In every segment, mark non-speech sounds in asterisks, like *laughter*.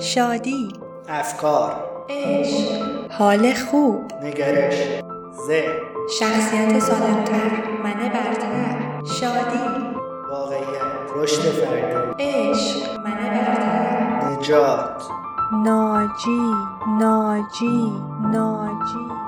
شادی افکار عشق حال خوب نگرش ذهن شخصیت سالمتر من برتر شادی واقعیت رشد فردی عشق من برتر نجات. ناجی ناجی ناجی.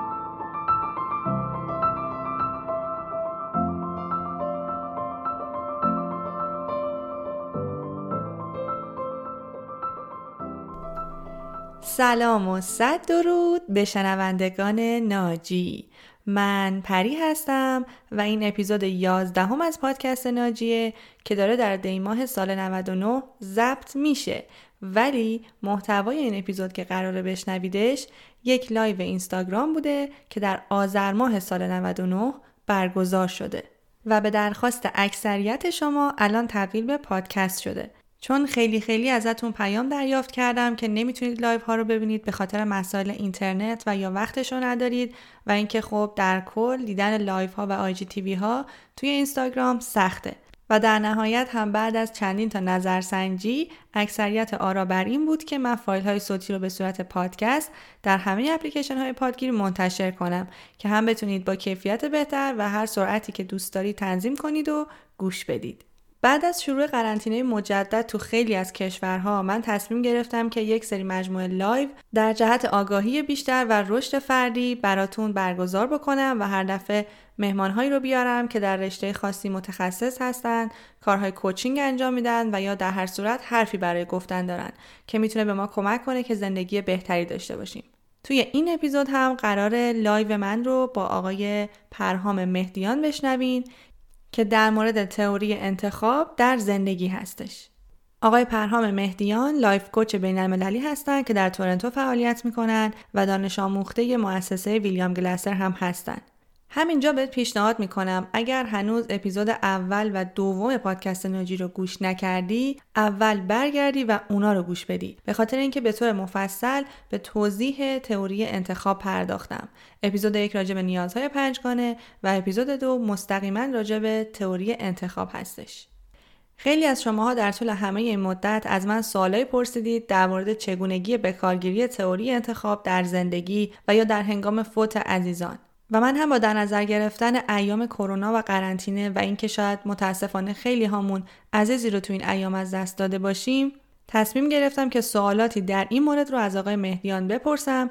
سلام و صد درود به شنوندگان ناجی. من پری هستم و این اپیزود 11 هم از پادکست ناجیه که داره در دیماه سال 99 ضبط میشه. ولی محتوای این اپیزود که قراره بشنویدش یک live اینستاگرام بوده که در آذر ماه سال 99 برگزار شده و به درخواست اکثریت شما الان تبدیل به پادکست شده. چون خیلی خیلی ازتون پیام دریافت کردم که نمی‌تونید لایو ها رو ببینید به خاطر مسائل اینترنت و یا وقتش رو ندارید و اینکه خب در کل دیدن لایو ها و IGTV ها توی اینستاگرام سخته و در نهایت هم بعد از چندین تا نظرسنجی اکثریت آرا بر این بود که من فایل های صوتی رو به صورت پادکست در همه اپلیکیشن های پادگیر منتشر کنم که هم بتونید با کیفیت بهتر و هر سرعتی که دوست دارید تنظیم کنید و گوش بدید. بعد از شروع قرنطینه مجدد تو خیلی از کشورها من تصمیم گرفتم که یک سری مجموعه لایو در جهت آگاهی بیشتر و رشد فردی براتون برگزار بکنم و هر دفعه مهمانهایی رو بیارم که در رشته خاصی متخصص هستن کارهای coaching انجام میدن و یا در هر صورت حرفی برای گفتن دارن که می‌تونه به ما کمک کنه که زندگی بهتری داشته باشیم. توی این اپیزود هم قراره لایو من رو با آقای پرهام مهدیان بشنوین که در مورد تئوری انتخاب در زندگی هستش. آقای پرهام مهدیان life coach بین المللی هستند که در تورنتو فعالیت می‌کنن و دانش آموخته مؤسسه ویلیام گلاسر هم هستند. همینجا بهت پیشنهاد می‌کنم اگر هنوز اپیزود اول و دوم پادکست ناجی رو گوش نکردی اول برگردی و اونا رو گوش بدی. به خاطر اینکه به طور مفصل به توضیح تئوری انتخاب پرداختم. اپیزود یک راجع به نیازهای پنجگانه و اپیزود دو مستقیما راجع به تئوری انتخاب هستش. خیلی از شماها در طول همه این مدت از من سوالای پرسیدید در مورد چگونگی بکارگیری تئوری انتخاب در زندگی و یا در هنگام فوت عزیزان. و من هم با در نظر گرفتن ایام کرونا و قرنطینه و اینکه شاید متاسفانه خیلی هامون عزیزی رو تو این ایام از دست داده باشیم تصمیم گرفتم که سوالاتی در این مورد رو از آقای مهدیان بپرسم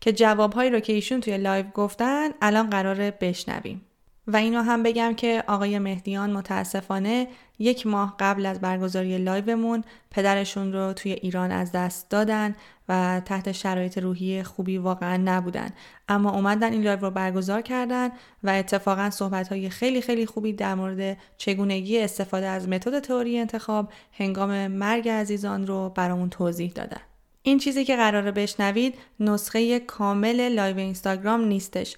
که جوابهایی رو که ایشون توی لایو گفتن الان قراره بشنویم. و اینو هم بگم که آقای مهدیان متاسفانه یک ماه قبل از برگزاری لایومون پدرشون رو توی ایران از دست دادن و تحت شرایط روحی خوبی واقعا نبودن. اما اومدن این لایو رو برگزار کردن و اتفاقا صحبت های خیلی خیلی خوبی در مورد چگونگی استفاده از متد تئوری انتخاب هنگام مرگ عزیزان رو برامون توضیح دادن. این چیزی که قراره بشنوید نسخه کامل لایو اینستاگرام نیستش.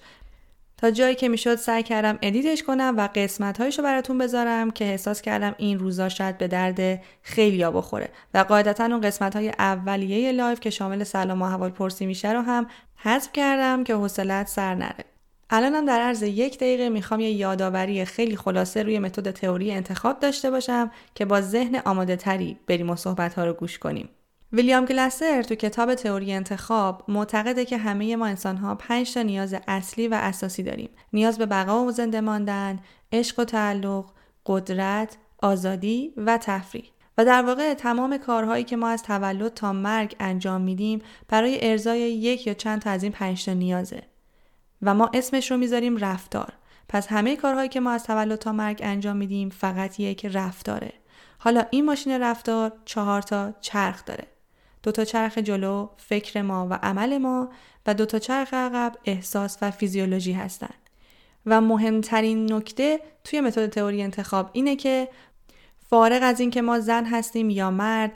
تا جایی که می‌شد سعی کردم edit ش کنم و قسمت هایشو براتون بذارم که احساس کردم این روزا شاید به درد خیلی ها بخوره. و قاعدتا اون قسمت های اولیه لایو که شامل سلام و احوال پرسی میشه رو هم حذف کردم که حوصلت سر نره. الانم در عرض یک دقیقه می‌خوام یه یادآوری خیلی خلاصه روی متد تئوری انتخاب داشته باشم که با ذهن آماده تری بریم و صحبت ها رو گوش کنیم. ویلیام گلاسر تو کتاب تئوری انتخاب معتقده که همه ما انسان ها پنج تا نیاز اصلی و اساسی داریم. نیاز به بقا و زنده ماندن، عشق و تعلق، قدرت، آزادی و تفریح. و در واقع تمام کارهایی که ما از تولد تا مرگ انجام میدیم برای ارزای یک یا چند تا از این پنج تا نیازه. و ما اسمش رو می‌ذاریم رفتار. پس همه کارهایی که ما از تولد تا مرگ انجام میدیم فقط یک رفتاره. حالا این ماشین رفتار چهار تا چرخ داره. دو تا چرخ جلو فکر ما و عمل ما و دو تا چرخ عقب احساس و فیزیولوژی هستند. و مهمترین نکته توی متد تئوری انتخاب اینه که فارغ از اینکه ما زن هستیم یا مرد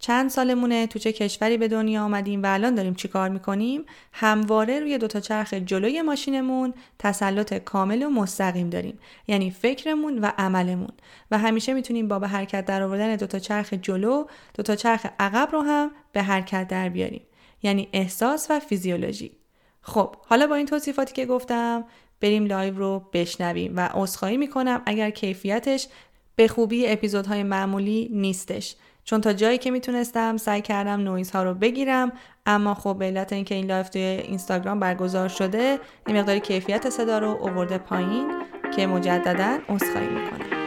چند سالمونه تو چه کشوری به دنیا آمدیم و الان داریم چی کار می‌کنیم؟ همواره روی دوتا چرخ جلوی ماشینمون تسلط کامل و مستقیم داریم. یعنی فکرمون و عملمون. و همیشه می‌تونیم با به حرکت در آوردن دوتا چرخ جلو دوتا چرخ عقب رو هم به حرکت در بیاریم. یعنی احساس و فیزیولوژی. خب حالا با این توصیفاتی که گفتم بریم لایو رو بشنویم و عذرخواهی می‌کنم اگر کیفیتش به خوبی اپیزودهای معمولی نیستش. چون تا جایی که می‌تونستم سعی کردم نویز ها رو بگیرم اما خب به علت اینکه این لایو توی اینستاگرام برگزار شده این مقداری کیفیت صدا رو اوورده پایین که مجددا عذرخواهی می‌کنم.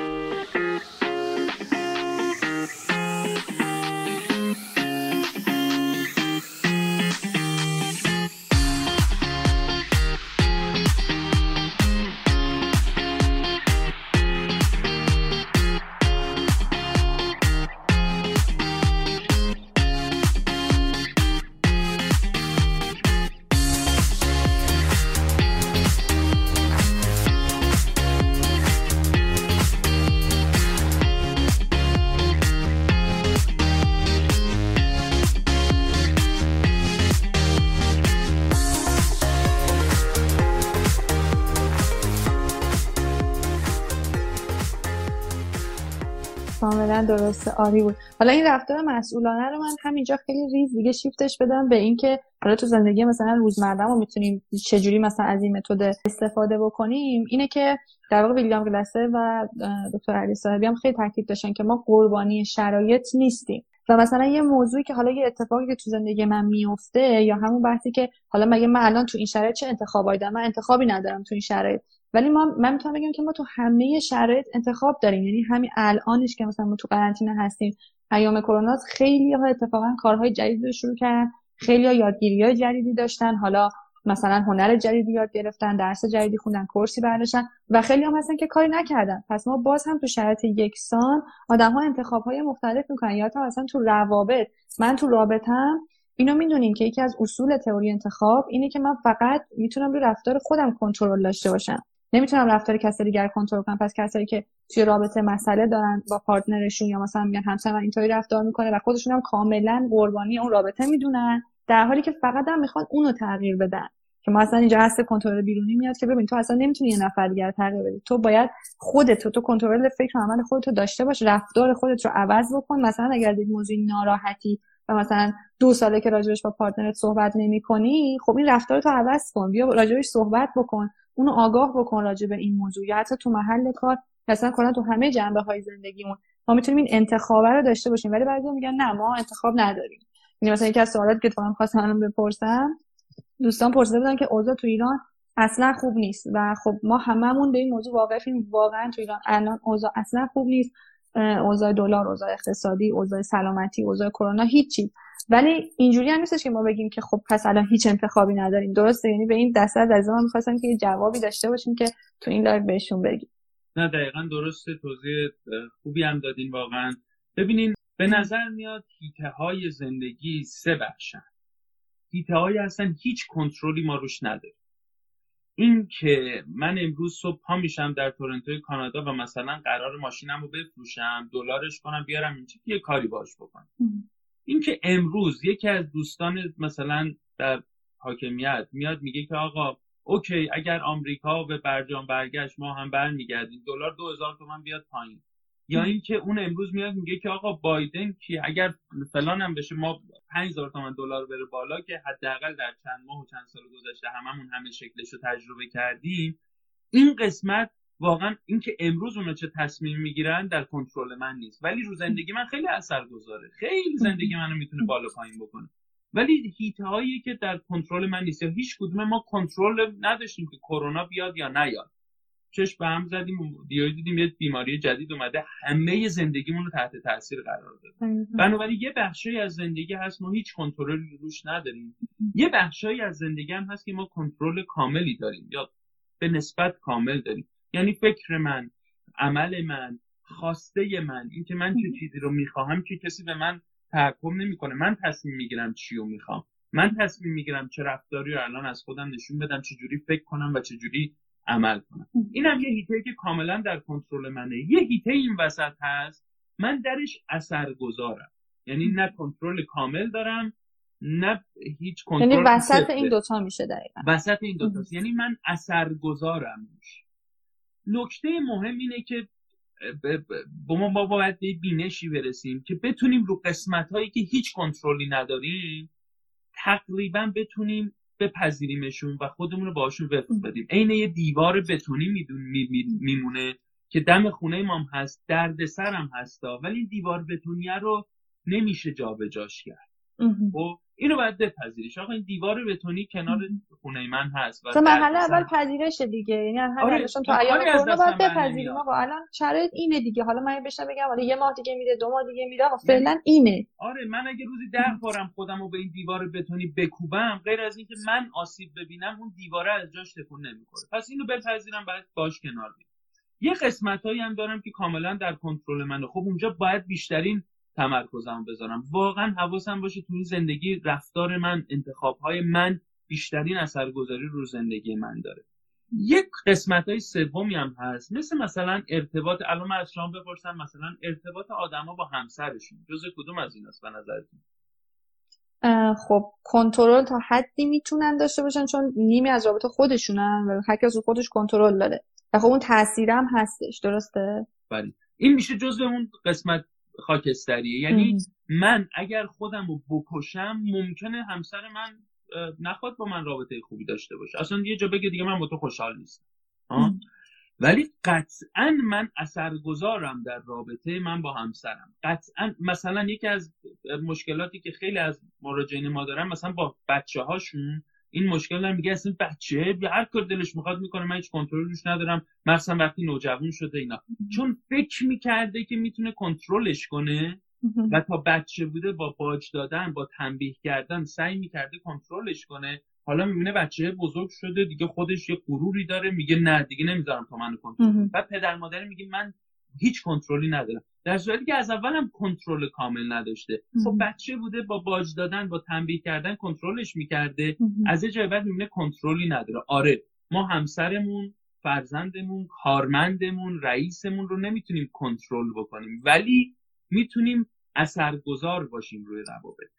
درسته. عالی بود. حالا این رفتار مسئولانه رو من همینجا خیلی ریز دیگه شیفتش بدم به اینکه حالا تو زندگی مثلا روزمره رو می‌تونیم چجوری مثلا از این متد استفاده بکنیم اینه که در واقع ویلیام گلسه و دکتر علی صاحبی هم خیلی تاکید داشتن که ما قربانی شرایط نیستیم. و مثلا یه موضوعی که حالا یه اتفاقی که تو زندگی من میفته یا همون بحثی که حالا مگه من الان تو این شرایط چه انتخابایی دارم؟ من انتخابی ندارم تو این شرایط. ولی ما من می‌تونم بگم که ما تو همه شرایط انتخاب داریم. یعنی همین الانش که مثلا ما تو قرنطینه هستیم ایام کرونا خیلی ها اتفاقا کارهای جدید رو شروع کردن. خیلی ها یادگیری های جدیدی داشتن. حالا مثلا هنر جدیدی یاد گرفتن درس جدیدی خوندن کورسی برداشتن و خیلی هم هستن که کاری نکردن. پس ما باز هم تو شرایط یکسان آدم ها انتخاب های مختلف می‌کنن. یا تا اصلا تو روابط. من تو رابطم اینو می‌دونیم که یکی از اصول تئوری انتخاب اینه که من فقط می‌تونم روی رفتار خودم کنترل داشته باشم. نمی‌تونم رفتار کسی دیگر کنترل کنم. پس کسایی که توی رابطه مسئله دارن با پارتنرشون یا مثلا میگن همسر من اینطوری رفتار می‌کنه و خودشون هم کاملا قربانی اون رابطه می‌دونن در حالی که فقط هم می‌خوان اونو تغییر بدن که ما اصلا اینجا هست کنترل بیرونی میاد که ببین تو اصلا نمی‌تونی یه نفر دیگر تغییر بدی. تو باید خودت تو کنترل فکر و عمل خودت رو داشته باش رفتار خودت رو عوض بکن. مثلا اگر یک موضوع ناراحتی و مثلا دو ساله که راجبش با پارتنرت صحبت نمی خب این رفتار تو عوض کن. بیا راجبش صحبت بکن. اونو آگاه بکن راجع به این موضوع. یا حتی تو محل کار مثلا کلا تو همه جنبه های زندگیمون ما می‌تونیم این انتخابه رو داشته باشیم ولی بعضی میگن نه ما انتخاب نداریم. یعنی مثلا یکی از سوالات که تو خواستم بپرسم دوستان پرسیده بودن که اوضاع تو ایران اصلا خوب نیست و خب ما هممون به این موضوع واقفیم. واقعا تو ایران الان اوضاع اصلا خوب نیست. اوضاع دلار اوضاع اقتصادی اوضاع سلامتی اوضاع کرونا هیچی. ولی اینجوری هم نیستش که ما بگیم که خب پس الان هیچ انتخابی نداریم. درسته؟ یعنی به این دسته از ما می‌خواستم که یه جوابی داشته باشیم که تو این لایو بهشون بگیم. نه دقیقا درسته توضیح خوبی هم دادین واقعا. ببینین به نظر میاد حیطه های زندگی سه بخشن. حیطه هایی هستن هیچ کنترلی ما روش نداریم. این که من امروز صبح پا میشم در تورنتو کانادا و مثلا قراره ماشینم رو بفروشم دلارش کنم بیارم اینجا یه کاری باش بکنم اینکه امروز یکی از دوستان مثلا در حاکمیت میاد میگه که آقا اوکی اگر آمریکا به برجام برگشت ما هم برمیگردیم. دلار دو هزار تومن بیاد پایین. یا اینکه اون امروز میاد میگه که آقا بایدن که اگر فلان هم بشه ما 5000 تومن دلار بره بالا که حداقل در چند ماه و چند سال گذشته هممون همه شکلش رو تجربه کردیم. این قسمت واقعا اینکه امروز اونا چه تصمیم می‌گیرن در کنترل من نیست. ولی رو زندگی من خیلی اثر گذاره خیلی زندگی منو می‌تونه بالا پایین بکنه. ولی هیته هایی که در کنترل من نیست یا هیچ کدوم ما کنترل نداشتیم که کرونا بیاد یا نیاد. چش به هم زدیم و دیدیم یه بیماری جدید اومده. همه زندگیمون رو تحت تاثیر قرار داده. بنابراین یه بخشی از زندگی هست ما هیچ کنترلی روش نداریم. یه بخشی از زندگی هم هست که ما کنترل کاملی داریم یا به نسبت کامل داریم. یعنی فکر من عمل من خواسته من اینکه من چه چیزی رو می‌خواهم که کسی به من تحکم نمی‌کنه. من تصمیم می‌گیرم چی رو می‌خوام. من تصمیم می‌گیرم چه رفتاری رو الان از خودم نشون بدم چه جوری فکر کنم و چه جوری عمل کنم. اینم یه هیته که کاملا در کنترل منه. یه هیته این وسط هست من درش اثر گذارم یعنی نه کنترل کامل دارم نه هیچ کنترل یعنی وسط این دوتا میشه دقیقا. وسط این دوتا یعنی من اثر گذارم نکته مهم اینه که با ما باید به بینشی برسیم که بتونیم رو قسمت هایی که هیچ کنترلی نداریم تقریبا بتونیم بپذیریمشون و خودمون رو باشون وفق بدیم. عین یه دیوار بتونی میمونه که دم خونه ما هست درد سرم هستا ولی دیوار بتونیه رو نمیشه جابجاش کرد. خب؟ اینو باید بپذیریش. آقا این دیوار بتونی کنار خونه من هست و تو مرحله اول پذیرش دیگه. یعنی همین آره، تو ایام کرونا باید بپذیریم. آقا. الان شرایط اینه دیگه. حالا من بشنم بگم حالا یه ماه دیگه میره دو ماه دیگه میره. آقا فعلا اینه. آره من اگه روزی ده بارم خودم رو به این دیوار بتونی بکوبم غیر از اینکه من آسیب ببینم اون دیواره از جاش تکون نمی‌خوره پس اینو بپذیرم بعد باش کنار بیام یه قسمت هم دارم که کاملا در کنترل منه. خب اونجا باید بیشترین تمرکزم بذارم. واقعا حواسم باشه تو این زندگی رفتار من انتخاب های من بیشترین اثرگذاری رو زندگی من داره. یک قسمت های سومی هم هست. مثل مثلا ارتباط الان من از شما بپرسم مثلا ارتباط آدما با همسرشون. جز کدوم از این است به نظرتون؟ خب کنترل تا حدی می‌تونن داشته باشن چون نیمی از رابطه خودشونن و هر کس خودش کنترل داره. و خب اون تاثیر هم هستش درسته؟ بله. این میشه جزء اون قسمت خاکستریه. یعنی. من اگر خودم رو بکشم ممکنه همسر من نخواد با من رابطه خوبی داشته باشه. اصلا یه جا بگه دیگه من با تو خوشحال نیستم. ولی قطعا من اثرگذارم در رابطه من با همسرم. قطعا مثلا یکی از مشکلاتی که خیلی از مراجعین ما دارن مثلا با بچه هاشون این مشکل دارن میگه اصلا بچه هر کار دلش می‌خواد می‌کنه من هیچ کنترل روش ندارم. مثلا وقتی نوجوان شده اینا. چون فکر می‌کرده که می‌تونه کنترلش کنه. و تا بچه بوده با باج دادن با تنبیه کردن سعی می‌کرده کنترلش کنه. حالا می‌بینه بچه بزرگ شده دیگه خودش یه غروری داره میگه نه دیگه نمی‌ذارم تا منو کنترل. بعد پدر مادر میگه من هیچ کنترلی ندارم در صورتی که از اول هم کنترل کامل نداشته خب. بچه بوده با باج دادن با تنبیه کردن کنترلش می‌کرده. از یه جای بعد می‌بینه کنترلی نداره آره ما همسرمون فرزندمون کارمندمون رئیسمون رو نمی‌تونیم کنترل بکنیم ولی می‌تونیم اثرگذار باشیم روی روابط.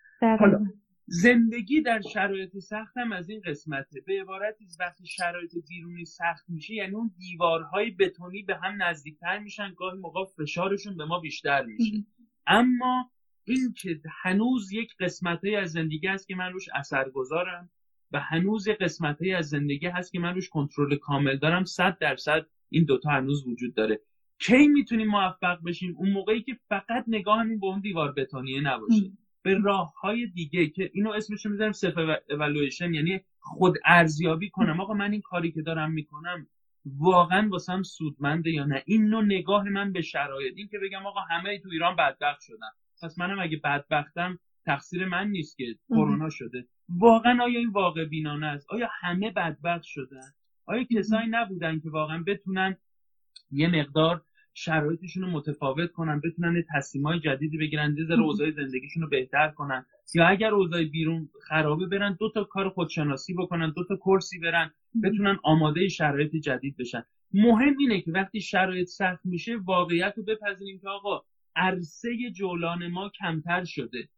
حالا زندگی در شرایط سخت هم از این قسمته. به عبارتی وقتی شرایط بیرونی سخت میشه یعنی اون دیوارهای بتونی به هم نزدیکتر میشن گاهی موقع فشارشون به ما بیشتر میشه. اما این که هنوز یک قسمتی از زندگی هست که من روش اثرگذارم و هنوز یک قسمتی از زندگی هست که من روش کنترل کامل دارم صد درصد این دوتا هنوز وجود داره. کی می‌تونیم موفق بشیم؟ اون موقعی که فقط نگاهمون به اون دیوار بتونیه نباشه. به راه های دیگه که اینو اسمش می‌ذارم سلف اولویشن یعنی خود ارزیابی کنم. آقا من این کاری که دارم می‌کنم واقعا واسم سودمنده یا نه؟ این نوع نگاه من به شرایط. این که بگم آقا همه تو ایران بدبخت شدن. پس منم اگه بدبختم تقصیر من نیست که کرونا شده. واقعا آیا این واقع بینانه است؟ آیا همه بدبخت شدن؟ آیا کسایی نبودن که واقعا بتونن یه مقدار شرایطشون رو متفاوت کنن بتونن تصمیمای جدیدی بگیرن یه ذره اوضاع زندگیشون رو بهتر کنن. یا اگر اوضاع بیرون خرابه برن دو تا کار خودشناسی بکنن دو تا کورسی برن بتونن آماده شرایط جدید بشن. مهم اینه که وقتی شرایط سخت میشه واقعیت رو بپذیریم که آقا عرصه جولان ما کمتر شده.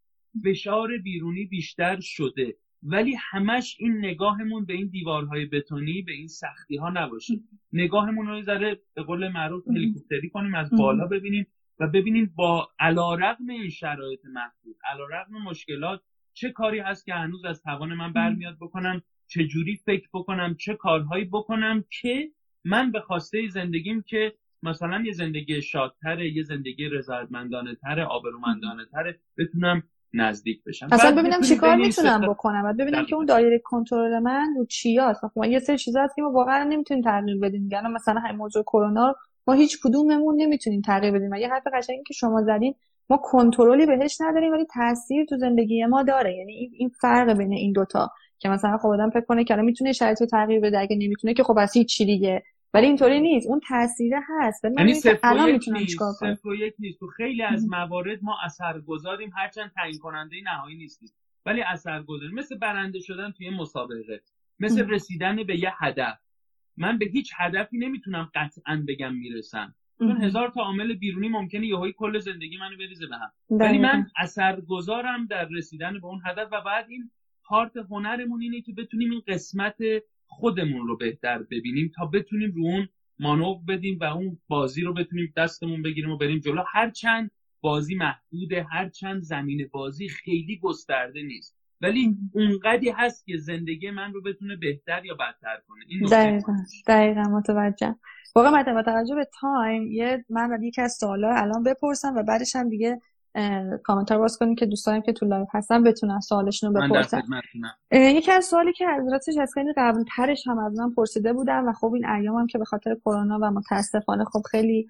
فشار بیرونی بیشتر شده. ولی همش این نگاهمون به این دیوارهای بتونی به این سختی ها نباشه. نگاهمون رو ذره به قول معروف هلیکوپتری کنیم از بالا ببینیم و ببینیم با علیرغم این شرایط محدود علیرغم مشکلات چه کاری هست که هنوز از توان من برمیاد بکنم چه جوری فکر بکنم چه کارهایی بکنم که من به خواسته زندگیم که مثلا یه زندگی شادتره یه زندگی رضایتمندانه تره آبرومندانه تره بتونم نزدیک بشم. اصلا ببینم چیکار می‌تونم بکنم بعد ببینم. که اون دایره کنترل من رو چی هست. خب یه سری چیزا هست که ما واقعا نمی‌تونیم تغییر بدیم الان مثلا همین موضوع کرونا رو ما هیچ کدوممون نمی‌تونیم تغییر بدیم. و یه حرف قشنگی که شما زدین ما کنترلی بهش نداریم ولی تاثیر تو زندگی ما داره. یعنی این این فرق بین این دوتا که مثلا خب آدم فکر کنه که الان می‌تونه شرایط رو تغییر بده اگه نمی‌تونه که خب از هیچ چی دیگه. ولی اینطوری نیست. اون تاثیر هست. ولی من یعنی الان یک می‌تونم نیست. چیکار کنم. صفر و یک نیست. تو خیلی از موارد ما اثرگذاریم. هرچند تعیین کننده نهایی نیستیم. ولی اثرگذاریم مثل برنده شدن توی مسابقه. مثل. رسیدن به یه هدف. من به هیچ هدفی نمی‌تونم قطعا بگم می‌رسم. چون هزار تا عامل بیرونی ممکنه یهویی کل زندگی منو بریزه به هم. ولی دقیقاً. من اثرگذارم در رسیدن به اون هدف و بعد این پارت هنرمون اینه که بتونیم این قسمت خودمون رو بهتر ببینیم تا بتونیم رو اون مانور بدیم و اون بازی رو بتونیم دستمون بگیریم و بریم جلو. هرچند بازی محدوده هرچند زمین بازی خیلی گسترده نیست. ولی اونقدی هست که زندگی من رو بتونه بهتر یا بدتر کنه. این دقیقا. دقیقا متوجه واقعا با توجه به تایم یه من یکی از سوالا الان بپرسم و بعدش هم دیگه کامنت ها باز کنیم که دوستانم که تو لایو هستن بتونن سوالشون رو بپرسن. یکی از سوالی که حضرتش از خیلی قبل ترش هم از من پرسیده بودن و خب این ایام هم که به خاطر کرونا و متاسفانه خب خیلی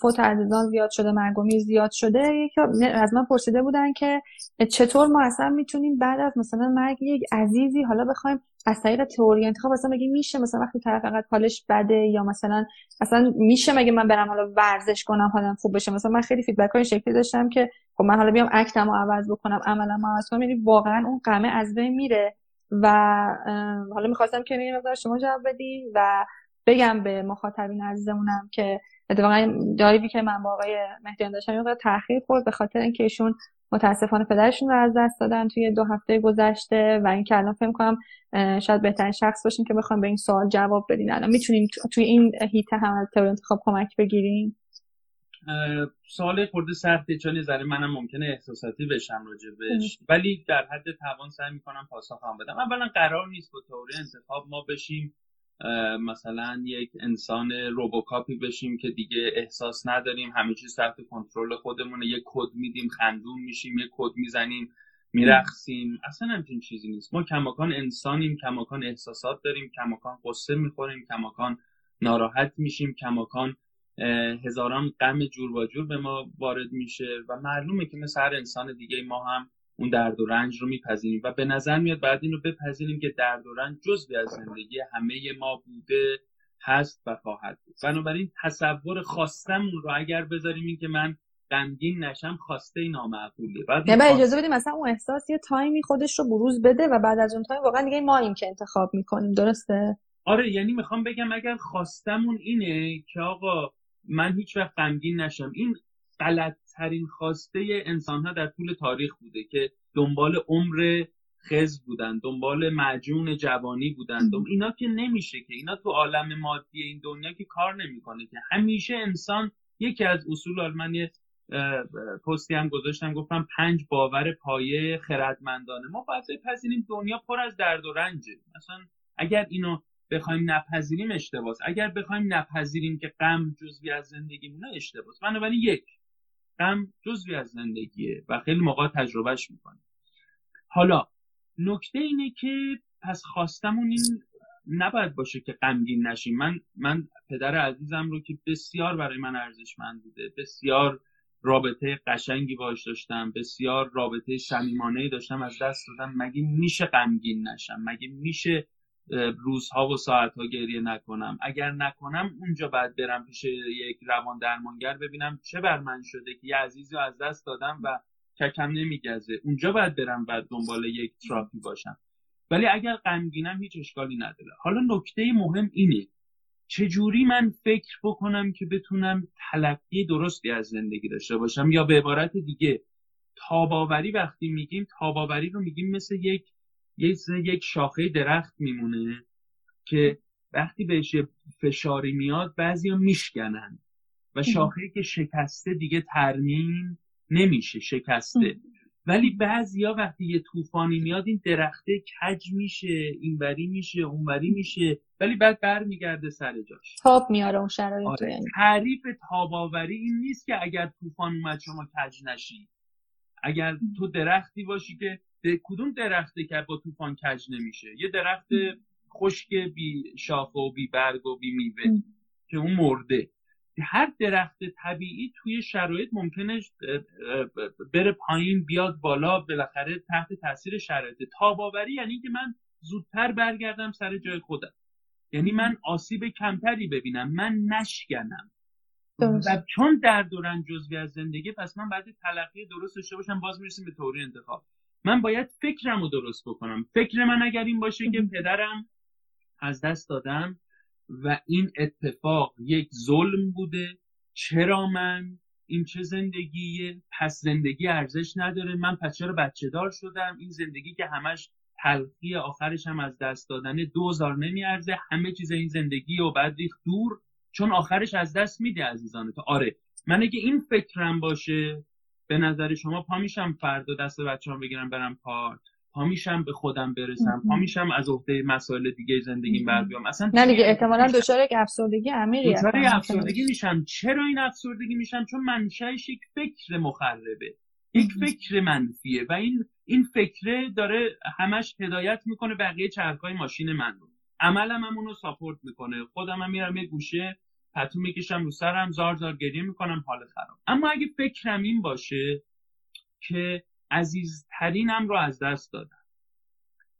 فوت عزیزان زیاد شده مرگ و میر زیاد شده. یکی از من پرسیده بودن که چطور ما اصلا می‌تونیم بعد از مثلا مرگ یک عزیزی حالا بخوایم از طریق تئوری انتخاب مثلا بگیم میشه مثلا وقتی طرف فقط حالش بده یا مثلا اصلا میشه مگه من برم حالا ورزش کنم حالم خوب بشه؟ مثلا من خیلی feedback های شکلی داشتم که خب من حالا بیام act مو عوض بکنم عملمو عوض کنم. یعنی واقعا اون غمه از بین میره و حالا می‌خواستم که شما جواب بدی و بگم به مخاطبین عزیزمونم که اتفاقا لایوی که من با آقای مهدیان داشتم یه تاخیر خورد به خاطر اینکه ایشون متاسفانه پدرشون رو از دست دادن توی دو هفته گذشته و اینکه الان فکر کنم شاید بهترین شخص باشیم که بخوایم به این سوال جواب بدین الان می‌تونیم توی این هیته هم از تئوری انتخاب کمک بگیریم؟ سوال خورده سخته چون ذره منم ممکنه احساساتی بشم راجبش ولی در حد توان سعی می‌کنم پاسخ هم بدم. اولا قرار نیست با تئوری انتخاب ما بشیم مثلا یک انسان روبوکاپی بشیم که دیگه احساس نداریم همه چیز تحت کنترل خودمونه. یک کد میدیم خندون میشیم یک کد می‌زنیم میرقصیم. اصلا همچین چیزی نیست. ما کماکان انسانیم کماکان احساسات داریم کماکان قصه می‌خوریم کماکان ناراحت میشیم کماکان هزاران غم جور و جور به ما وارد میشه. و معلومه که مثل هر انسان دیگه ما هم اون درد و رنج رو میپذیریم و به نظر میاد بعد این رو بپذیریم که درد و رنج جزوی از زندگی همه ما بوده هست و خواهد بود. بنابراین تصور خواستمون رو اگر بذاریم این که من غمگین نشم خواسته نامعقولیه بعد بعد اجازه بدیم مثلا اون احساس یه time ی خودش رو بروز بده و بعد از اون time واقعا دیگه ما این که انتخاب می‌کنیم درسته؟ آره یعنی می‌خوام بگم اگر خواستمون اینه که آقا من هیچ وقت غمگین نشم. این غلط ترین خواسته انسان ها در طول تاریخ بوده که دنبال عمر خضر بودن دنبال معجون جوانی بودن. اینا که نمیشه که اینا تو عالم مادی این دنیا که کار نمی‌کنه که. همیشه انسان یکی از اصول من یه پستی هم گذاشتم گفتم پنج باور پایه خردمندانه. ما باید بپذیریم دنیا پر از درد و رنجه. مثلا اگر اینو بخوایم نپذیریم اشتباس. اگر بخوایم نپذیریم که غم جزوی از زندگیمونه اشتباس. بنابراین یک غم جزوی از زندگیه و خیلی موقع تجربهش می‌کنیم حالا نکته اینه که پس خواستمون این نباید باشه که غمگین نشیم. من من پدر عزیزم رو که بسیار برای من ارزشمند بوده بسیار رابطه قشنگی باش داشتم بسیار رابطه صمیمانه داشتم از دست دادم. مگه میشه غمگین نشم؟ مگه میشه روزها و ساعتها گریه نکنم. اگر نکنم اونجا بعد برم پیش یک روان درمانگر ببینم چه بر من شده که یه عزیزی از دست دادم و ککم نمیگزه. اونجا باید برم و دنبال یک تراپی باشم. ولی اگر غمگینم هیچ اشکالی نداره. حالا نکته مهم اینه چجوری من فکر بکنم که بتونم تلقی درستی از زندگی داشته باشم؟ یا به عبارت دیگه تاباوری وقتی میگیم تاباوری رو میگیم مثل یک یک یک شاخه درخت میمونه که وقتی بهش یه فشاری میاد بعضیا میشکنن و شاخه که شکسته دیگه ترمیم نمیشه شکسته. ولی بعضیا وقتی یه طوفانی میاد این درخته کج میشه اینوری میشه اونوری میشه ولی بعد برمیگرده سر جاش. تاب میاره اون شرایط آره. یعنی. تعریف تاباوری این نیست که اگر طوفان اومد شما کج نشی. اگر تو درختی باشی که به کدوم درخته که با طوفان کج نمیشه؟ یه درخت خشک بی شاخه و بی برگ و بی میوه. که اون مرده. هر درخت طبیعی توی شرایط ممکنه بره پایین بیاد بالا بالاخره تحت تاثیر شرایط. تاباوری یعنی که من زودتر برگردم سر جای خودم. یعنی من آسیب کمتری ببینم من نشکنم. درست. و چون درد و رنج جزوی از زندگی پس من باید تلقی درست داشته باشم باز می‌رسیم به توری انتخاب. من باید فکرم رو درست بکنم. فکر من اگر این باشه که پدرم از دست دادم و این اتفاق یک ظلم بوده. چرا من؟ این چه زندگیه؟ پس زندگی ارزش نداره. من پس چرا بچه دار شدم؟ این زندگی که همش تلخی آخرش هم از دست دادن دوزار نمیارزه. همه چیز این زندگی و بعد ریخت دور چون آخرش از دست میده عزیزان تو. آره. من اگه این فکرم باشه به نظر شما پا میشم فردا دست بچه‌ام بگیرم برم پارک؟ پا میشم به خودم برسم؟ پا میشم از عهده مسائل دیگه زندگیم بر بیام اصلا نه دیگه احتمالا دچار یک افسردگی عمیقی دچار افسردگی میشم. چرا این افسردگی میشم؟ چون منشأش یک فکر مخربه. یک فکر منفیه و این این فکره داره همش هدایت می‌کنه بقیه چرخهای ماشین من رو عملم هم اونو ساپورت می‌کنه. خودم هم میرم یه گوشه پتو می‌کشم رو سرم زار زار گریه می‌کنم حال خراب. اما اگه فکرم این باشه که عزیزترینم رو از دست دادم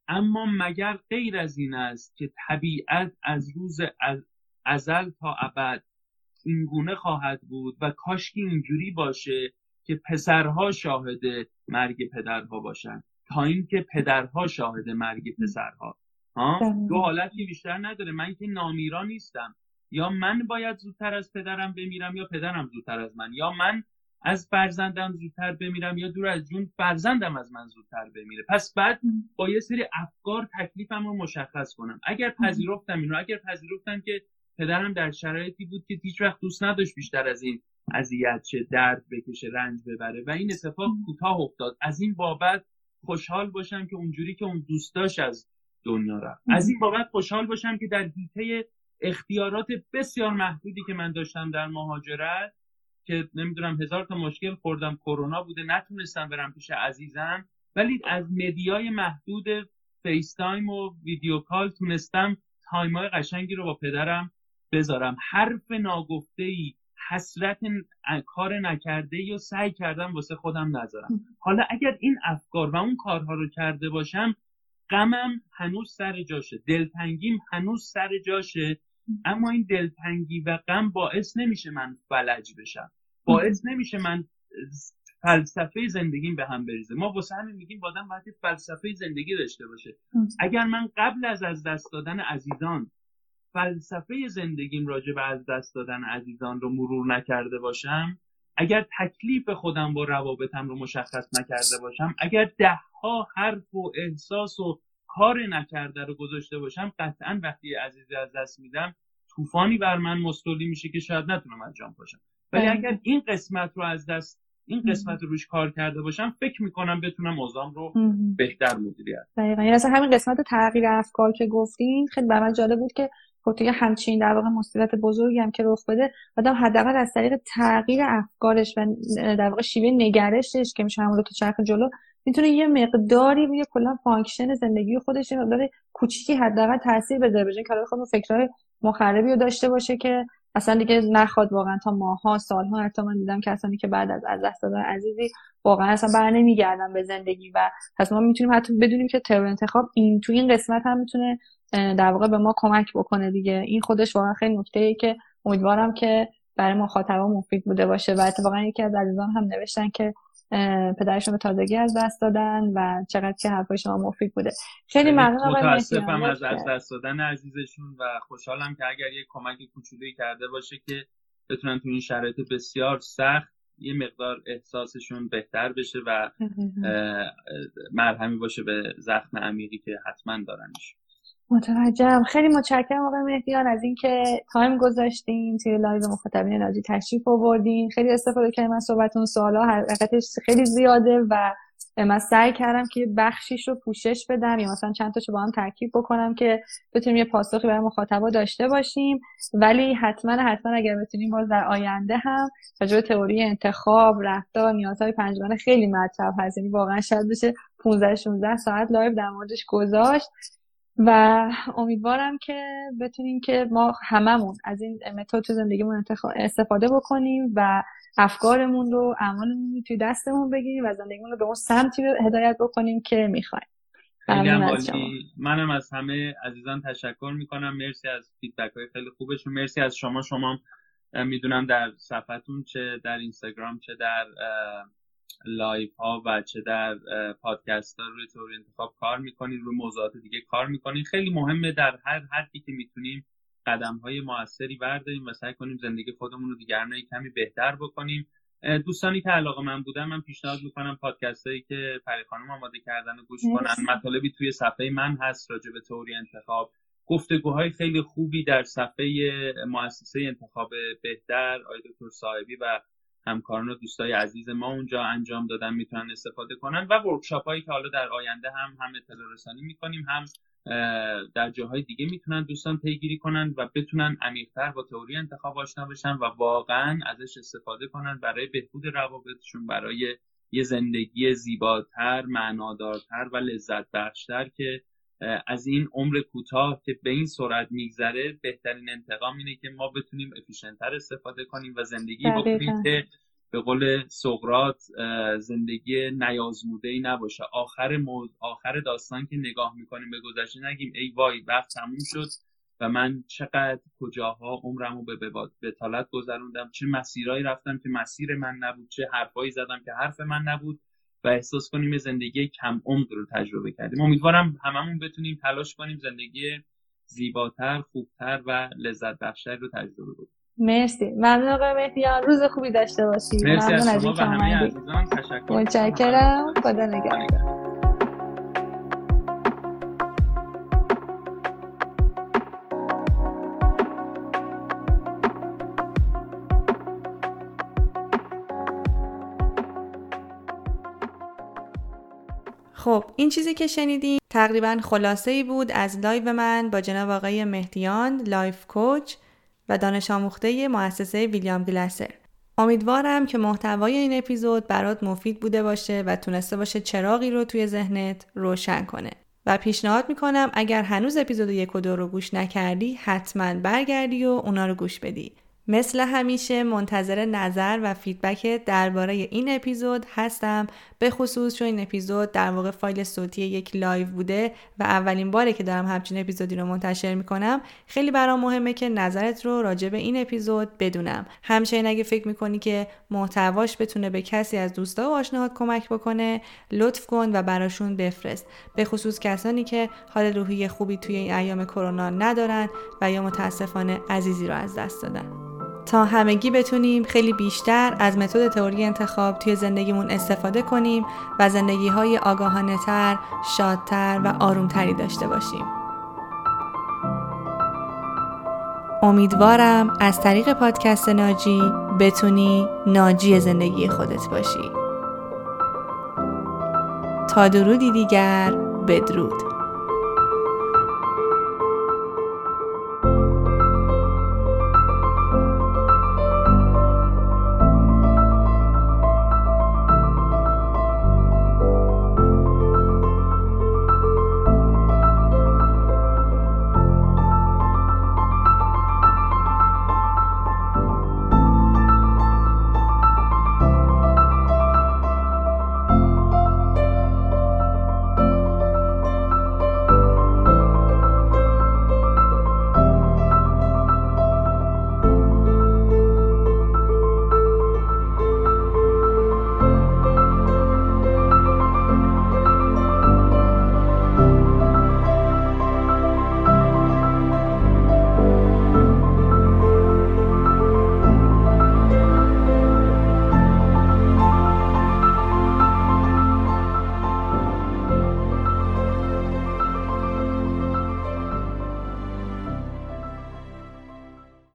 اما مگر غیر از این است که طبیعت از روز ازل تا ابد اینگونه خواهد بود و کاشکی اینجوری باشه که پسرها شاهد مرگ پدرها باشن تا اینکه پدرها شاهد مرگ پسرها. ها؟ دو حالتی بیشتر نداره. من که نامیرا نیستم. یا من باید زودتر از پدرم بمیرم یا پدرم زودتر از من؟ یا من از فرزندم زودتر بمیرم یا دور از جون فرزندم از من زودتر بمیره؟ پس بعد با یه سری افکار تکلیفم رو مشخص کنم. اگر پذیرفتم اینو اگر پذیرفتم که پدرم در شرایطی بود که هیچ وقت دوست نداشت بیشتر از این اذیت چه درد بکشه رنج ببره و این اتفاق کوتاه افتاد. از این بابت خوشحال باشم که اونجوری که اون دوست داشت از دنیا رفت. از این بابت خوشحال باشم که در حیطه اختیارات بسیار محدودی که من داشتم در مهاجرت که نمی‌دونم هزار تا مشکل خوردم کرونا بوده نتونستم برم پیش عزیزم. ولی از مدیای محدود FaceTime و video call تونستم time ای قشنگی رو با پدرم بذارم. حرف ناگفته ای حسرت کار نکرده و سعی کردم واسه خودم نذارم. حالا اگر این افکار و اون کارها رو کرده باشم غمم هنوز سر جاشه دلتنگیم هنوز سر جاشه. اما این دلتنگی و غم باعث نمیشه من فلج بشم. باعث نمیشه من فلسفه زندگیم به هم بریزه. ما واسه همین میگیم آدم باید فلسفه زندگی داشته باشه. اگر من قبل از از دست دادن عزیزان فلسفه زندگیم راجع به از دست دادن عزیزان رو مرور نکرده باشم اگر تکلیف خودم با روابطم رو مشخص نکرده باشم اگر ده ها حرف و احساس و کار نکرده رو گذاشته باشم قطعا وقتی عزیزی از دست میدم طوفانی بر من مستولی میشه که شاید نتونم انجام باشم ولی بله. اگر این قسمت رو از دست این قسمت رو روش کار کرده باشم فکر می‌کنم بتونم اوضاعم رو بهتر مدیریت دقیقا. یعنی اصلا همین قسمت تغییر افکار که گفتین خیلی برام جالب بود که خب همچین در واقع مصیبت بزرگی هم که رخ بده آدم حداقل از طریق تغییر افکارش و در واقع شیوه نگرشش که میشه همون دو چرخ جلو می‌تونه یه مقداری روی کلا function زندگی خودش یه مقدار کوچیکی حداقل تاثیر بذاره بجای که خود فکرهای مخربی رو داشته باشه که اصلا دیگه نخواد واقعا تا ماها سالها حتی من دیدم کسانی که بعد از از دست دادن عزیزی واقعا اصلا بر نمیگردن به زندگی و پس ما می‌تونیم حتی بدونیم که ترور انتخاب این تو این قسمت هم می‌تونه در واقع به ما کمک بکنه دیگه. این خودش واقعا خیلی نکته ای که امیدوارم که برای مخاطبا مفید بوده باشه و اتفاقا یکی از عزیزان هم نوشتن که پدرشون به تازگی از دست دادن و چقدر که حرفای شما مفید بوده. خیلی ممنون متاسفم از از دست دادن عزیزشون و خوشحالم که اگر یه کمک کوچولویی کرده باشه که بتونن تو این شرایط بسیار سخت یه مقدار احساسشون بهتر بشه و *laughs* مرهمی باشه به زخم عمیقی که حتما دارنش. متوجهم. خیلی متشکرم آقای مهدیان از اینکه time گذاشتین توی live مخاطبین ناجی تشریف آوردین. خیلی استفاده کردیم از صحبتون سوالا حقیقتش خیلی زیاده و من سعی کردم که بخشیش رو پوشش بدم یا مثلا چند تاشو با هم ترکیب بکنم که بتونیم یه پاسخی برای مخاطبا داشته باشیم. ولی حتما حتما اگر بتونیم باز در آینده هم راجع تئوری انتخاب رفتار نیازهای پنجگانه خیلی مطرح هست. یعنی واقعا شاید بشه 15 16 ساعت live در موردش گذاشت. و امیدوارم که بتونیم که ما هممون از این متد تو زندگیمون استفاده بکنیم و افکارمون رو اعمالمون رو توی دستمون بگیریم و زندگیمون رو به اون سمتی هدایت بکنیم که می‌خوایم. منم از همه عزیزان تشکر می‌کنم. مرسی از feedback های خیلی خوبشون. مرسی از شما. شما می‌دونم در صفحتون چه در اینستاگرام چه در live ها و چه در پادکست ها روی تئوری انتخاب کار می‌کنین روی موضوعات دیگه کار می‌کنین. خیلی مهمه در هر حدی که می‌تونیم قدم های موثری برداریم و سعی کنیم زندگی خودمون رو دیگران کمی بهتر بکنیم. دوستانی که علاقه من بودن من پیشنهاد می‌کنم پادکست هایی که پری خانم آماده کردن و گوش کنن. مطالبی توی صفحه من هست راجع به توری انتخاب. گفتگوهای خیلی خوبی در صفحه مؤسسه انتخاب بهتر آقای دکتر صاحبی و همکاران و دوستای عزیز ما اونجا انجام دادن می‌تونن استفاده کنن و ورکشاپ هایی که حالا در آینده هم هم اطلاع رسانی می‌کنیم هم در جاهای دیگه می‌تونن دوستان پیگیری کنن و بتونن عمیقتر با تئوری انتخاب آشنا بشن و واقعا ازش استفاده کنن برای بهبود روابطشون برای یه زندگی زیباتر معنادارتر و لذت بخشتر که از این عمر کوتاه که به این سرعت میگذره بهترین انتقام اینه که ما بتونیم افیشنتر استفاده کنیم و زندگی بکنیم که به قول سقرات زندگی نیازموده ای نباشه. آخر موز آخر داستان که نگاه می‌کنیم به گذشته نگیم ای وای وقت تموم شد و من چقدر کجاها عمرمو به بتالت گذروندم. چه مسیرهایی رفتم که مسیر من نبود چه حرفایی زدم که حرف من نبود. و احساس کنیم زندگی کم عمق رو تجربه کردیم. امیدوارم هممون بتونیم تلاش کنیم زندگی زیباتر خوبتر و لذت بخشتر رو تجربه کنیم. مرسی. ممنون آقای مهدیان روز خوبی داشته باشید مرسی از شما و همه عزیزان. تشکر متشکرم. خدا نگهدار. خب این چیزی که شنیدیم تقریبا خلاصه ای بود از live من با جناب آقای مهدیان life coach و دانش آموخته مؤسسه ویلیام گلاسر. امیدوارم که محتوای این اپیزود برات مفید بوده باشه و تونسته باشه چراغی رو توی ذهنت روشن کنه. و پیشنهاد می‌کنم اگر هنوز اپیزود یک و دو رو گوش نکردی حتما برگردی و اونا رو گوش بدی. مثل همیشه منتظر نظر و feedback درباره این اپیزود هستم. به خصوص چون این اپیزود در واقع فایل صوتی یک live بوده و اولین باره که دارم همچین اپیزودی رو منتشر می‌کنم خیلی برام مهمه که نظرت رو راجع به این اپیزود بدونم. همچنین اگه فکر می‌کنی که محتواش بتونه به کسی از دوستا و آشناهات کمک بکنه لطف کن و براشون بفرست. به خصوص کسانی که حال روحی خوبی توی این ایام کرونا ندارن و یا متاسفانه عزیزی رو از دست دادن. تا همگی بتونیم خیلی بیشتر از متد تئوری انتخاب توی زندگیمون استفاده کنیم و زندگی های آگاهانه تر، شادتر و آرومتری داشته باشیم. امیدوارم از طریق پادکست ناجی بتونی ناجی زندگی خودت باشی. تا درودی دیگر بدرود.